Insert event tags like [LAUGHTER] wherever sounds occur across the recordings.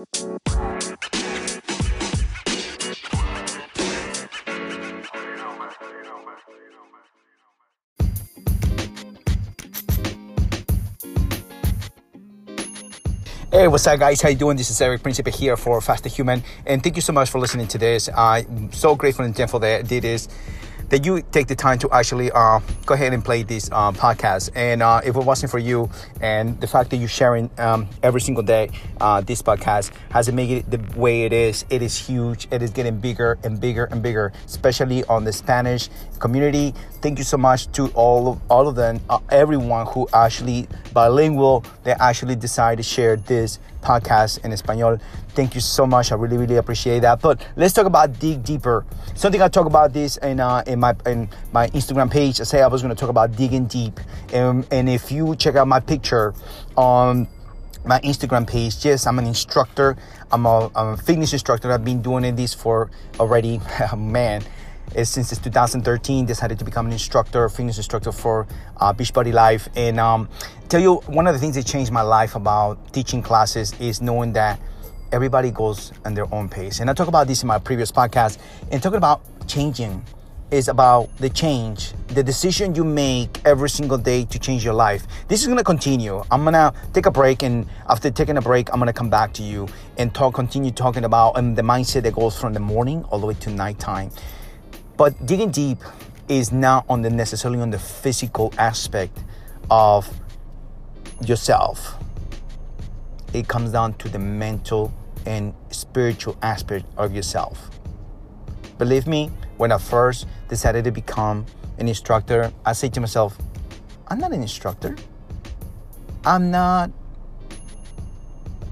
Hey, what's up, guys? How you doing? This is Eric Principe here for Faster Human, and thank you so much for listening to this. I'm so grateful and thankful that I did this that you take the time to actually uh, go ahead and play this uh, podcast. And uh, if it wasn't for you and the fact that you're sharing um, every single day, uh, this podcast has made it the way it is. It is huge. It is getting bigger and bigger and bigger, especially on the Spanish community. Thank you so much to all of all of them, uh, everyone who actually bilingual they actually decide to share this podcast in Espanol. Thank you so much. I really, really appreciate that. But let's talk about dig deeper. Something I talk about this in uh, in my in my Instagram page. I say I was going to talk about digging deep, and, and if you check out my picture on my Instagram page. Yes, I'm an instructor. I'm a, I'm a fitness instructor. I've been doing this for already, [LAUGHS] man, since it's 2013. Decided to become an instructor, fitness instructor for uh, Beachbody LIVE. And um, tell you one of the things that changed my life about teaching classes is knowing that everybody goes on their own pace. And I talk about this in my previous podcast. And talking about changing is about the change, the decision you make every single day to change your life. This is gonna continue. I'm gonna take a break, and after taking a break, I'm gonna come back to you and talk, continue talking about um, the mindset that goes from the morning all the way to nighttime. But digging deep is not on the necessarily on the physical aspect of yourself. It comes down to the mental and spiritual aspect of yourself. Believe me, when I first decided to become an instructor, I said to myself, I'm not an instructor. I'm not,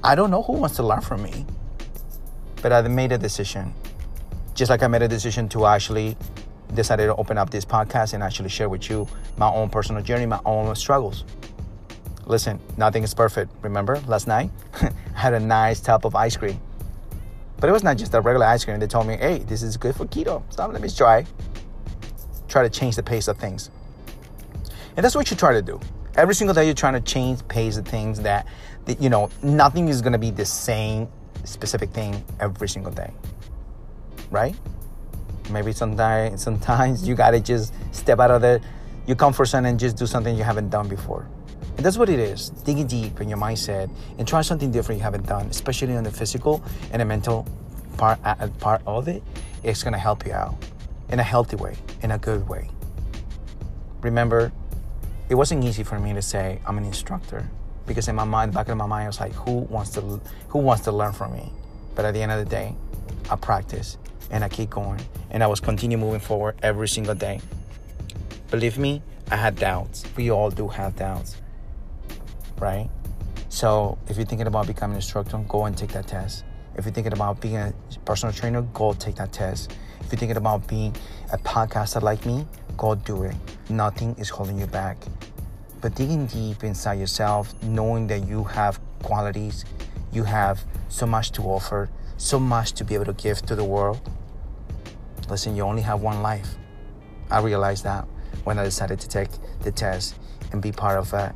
I don't know who wants to learn from me. But I made a decision. Just like I made a decision to actually decided to open up this podcast and actually share with you my own personal journey, my own struggles. Listen, nothing is perfect. Remember last night? [LAUGHS] I had a nice tub of ice cream. But it was not just a regular ice cream. They told me, hey, this is good for keto. So let me try. Try to change the pace of things. And that's what you try to do. Every single day you're trying to change pace of things that, that you know, nothing is gonna be the same specific thing every single day. Right? Maybe sometimes sometimes you gotta just step out of the your comfort zone and just do something you haven't done before. And that's what it is digging deep in your mindset and try something different you haven't done, especially on the physical and the mental part, part of it. It's gonna help you out in a healthy way, in a good way. Remember, it wasn't easy for me to say I'm an instructor because in my mind, back in my mind, I was like, who wants to who wants to learn from me? But at the end of the day, I practice and I keep going and I was continue moving forward every single day. Believe me, I had doubts. We all do have doubts right? So if you're thinking about becoming an instructor, go and take that test. If you're thinking about being a personal trainer, go take that test. If you're thinking about being a podcaster like me, go do it. Nothing is holding you back. But digging deep inside yourself, knowing that you have qualities, you have so much to offer, so much to be able to give to the world. Listen, you only have one life. I realized that when I decided to take the test and be part of a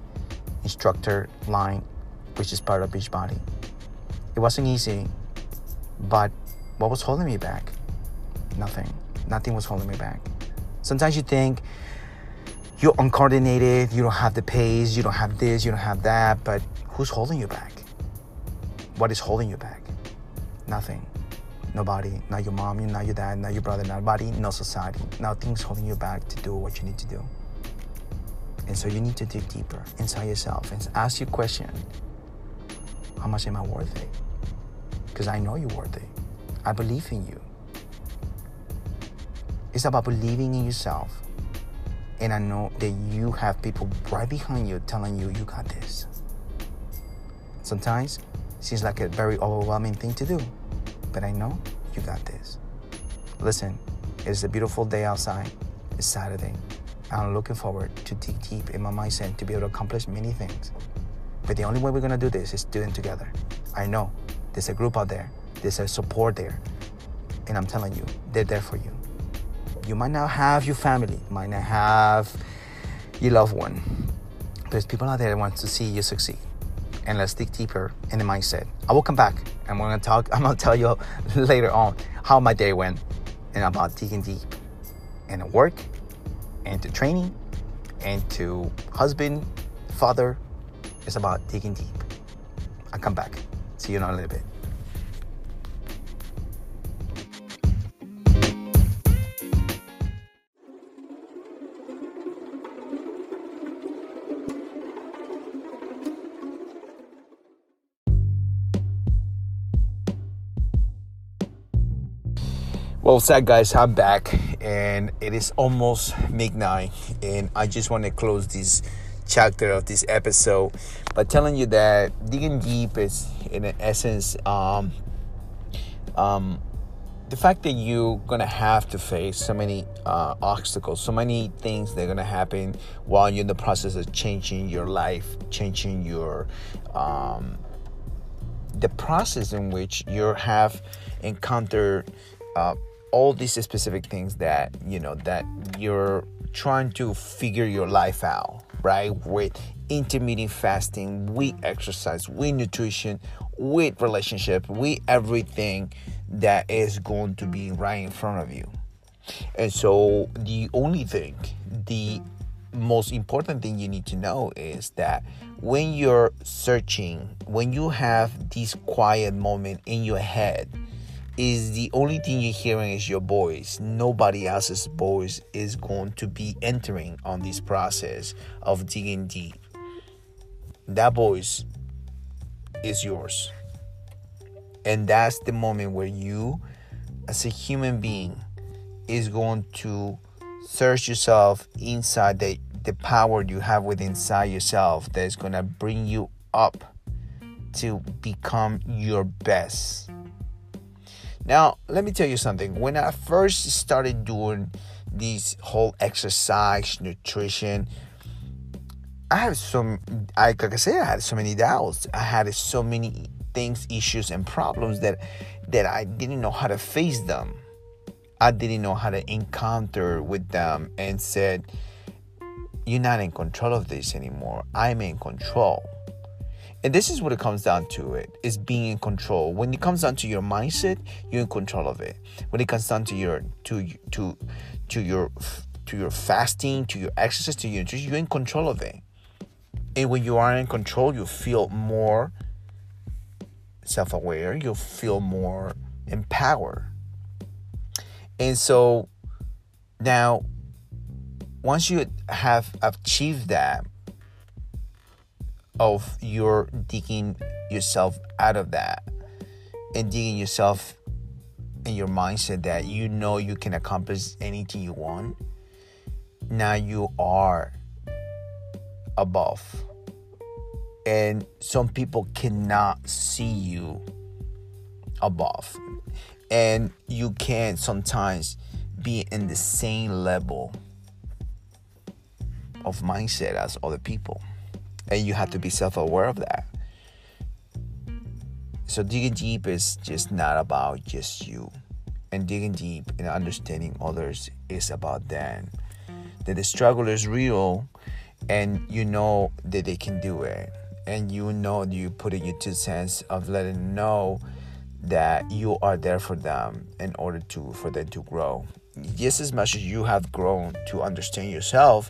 instructor line, which is part of Beachbody. It wasn't easy, but what was holding me back? Nothing. Nothing was holding me back. Sometimes you think you're uncoordinated, you don't have the pace, you don't have this, you don't have that, but who's holding you back? What is holding you back? Nothing. Nobody, not your mom, not your dad, not your brother, nobody, no society. Nothing's holding you back to do what you need to do. And so you need to dig deeper inside yourself and ask your question How much am I worth it? Because I know you're worth it. I believe in you. It's about believing in yourself. And I know that you have people right behind you telling you, you got this. Sometimes seems like a very overwhelming thing to do, but I know you got this. Listen, it's a beautiful day outside. It's Saturday. I'm looking forward to dig deep in my mindset to be able to accomplish many things. But the only way we're gonna do this is doing together. I know there's a group out there, there's a support there, and I'm telling you, they're there for you. You might not have your family, might not have your loved one, but there's people out there that want to see you succeed. And let's dig deeper in the mindset. I will come back and I'm gonna talk. [LAUGHS] I'm gonna tell you later on how my day went, and about digging deep, and work, and to training, and to husband, father. It's about digging deep. I'll come back. See you in a little bit. Well, sad guys, I'm back, and it is almost midnight, and I just want to close this chapter of this episode by telling you that digging deep is, in essence, um, um, the fact that you're gonna have to face so many uh, obstacles, so many things that are gonna happen while you're in the process of changing your life, changing your um, the process in which you have encountered. Uh, all these specific things that you know that you're trying to figure your life out right? With intermittent fasting with exercise with nutrition with relationship with everything that is going to be right in front of you. And so the only thing the most important thing you need to know is that when you're searching when you have this quiet moment in your head is the only thing you're hearing is your voice. Nobody else's voice is going to be entering on this process of digging deep. That voice is yours. And that's the moment where you, as a human being, is going to search yourself inside the, the power you have within inside yourself that is going to bring you up to become your best now, let me tell you something. When I first started doing this whole exercise, nutrition, I had some, I, like I said, I had so many doubts. I had so many things, issues, and problems that that I didn't know how to face them. I didn't know how to encounter with them and said, "You're not in control of this anymore. I'm in control." And this is what it comes down to it is being in control. When it comes down to your mindset, you're in control of it. When it comes down to your to to to your to your fasting, to your exercise, to your nutrition, you're in control of it. And when you are in control, you feel more self-aware, you'll feel more empowered. And so now once you have achieved that, of your digging yourself out of that and digging yourself in your mindset that you know you can accomplish anything you want. Now you are above. And some people cannot see you above. And you can sometimes be in the same level of mindset as other people and you have to be self-aware of that. So digging deep is just not about just you. And digging deep and understanding others is about them. That the struggle is real and you know that they can do it. And you know you put in your two cents of letting them know that you are there for them in order to for them to grow. Just as much as you have grown to understand yourself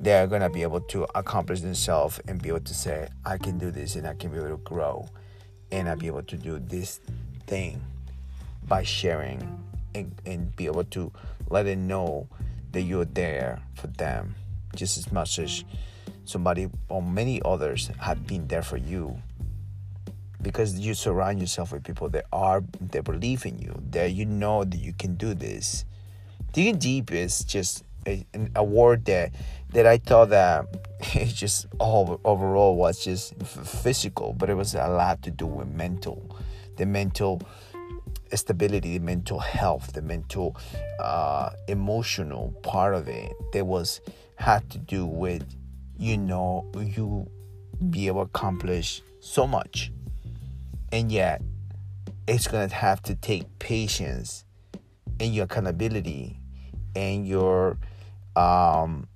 they're to be able to accomplish themselves and be able to say, I can do this and I can be able to grow and I'll be able to do this thing by sharing and, and be able to let them know that you're there for them just as much as somebody or many others have been there for you. Because you surround yourself with people that are that believe in you that you know that you can do this. Digging deep is just a, a word that that I thought that [LAUGHS] it just all overall was just physical, but it was a lot to do with mental, the mental stability, the mental health, the mental uh, emotional part of it. That was had to do with you know you be able to accomplish so much, and yet it's gonna have to take patience and your accountability and your um,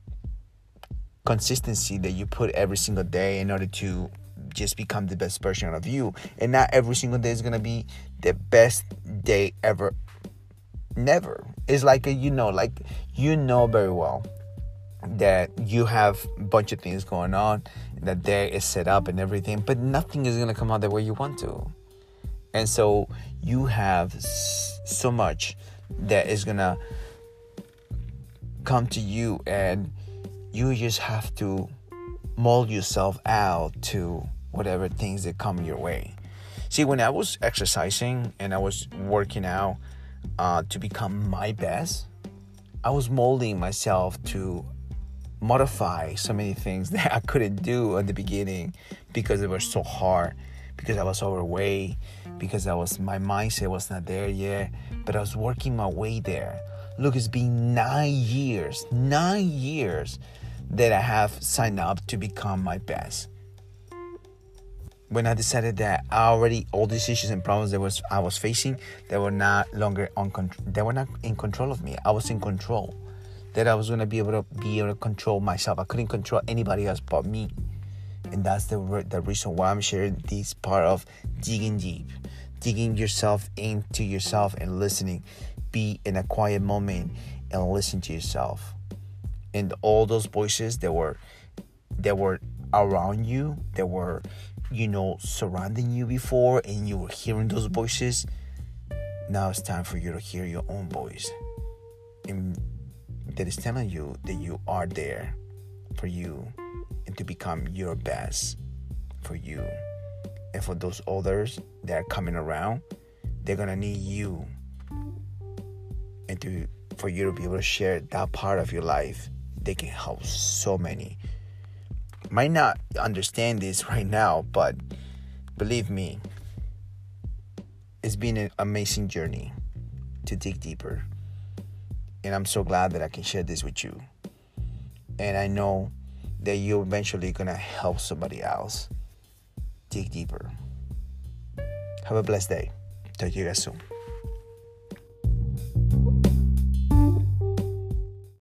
consistency that you put every single day in order to just become the best version of you. And not every single day is gonna be the best day ever. Never. It's like a, you know, like you know very well that you have a bunch of things going on, that day is set up and everything, but nothing is gonna come out the way you want to. And so you have so much that is gonna come to you, and you just have to mold yourself out to whatever things that come your way. See, when I was exercising and I was working out uh, to become my best, I was molding myself to modify so many things [LAUGHS] that I couldn't do at the beginning because it was so hard, because I was overweight, because I was my mindset was not there yet, but I was working my way there. Look, it's been nine years, nine years that I have signed up to become my best. When I decided that I already all these issues and problems that was I was facing, they were not longer on control. They were not in control of me. I was in control. That I was gonna be able to be able to control myself. I couldn't control anybody else but me, and that's the the reason why I'm sharing this part of digging deep, digging yourself into yourself and listening. Be in a quiet moment and listen to yourself. And all those voices that were that were around you that were you know surrounding you before and you were hearing those voices now it's time for you to hear your own voice. And that is telling you that you are there for you and to become your best for you. And for those others that are coming around they're gonna need you and to for you to be able to share that part of your life they can help so many. Might not understand this [LAUGHS] right now, but believe me, it's been an amazing journey to dig deeper. And I'm so glad that I can share this with you. And I know that you're eventually gonna help somebody else dig deeper. Have a blessed day. Talk to you guys soon.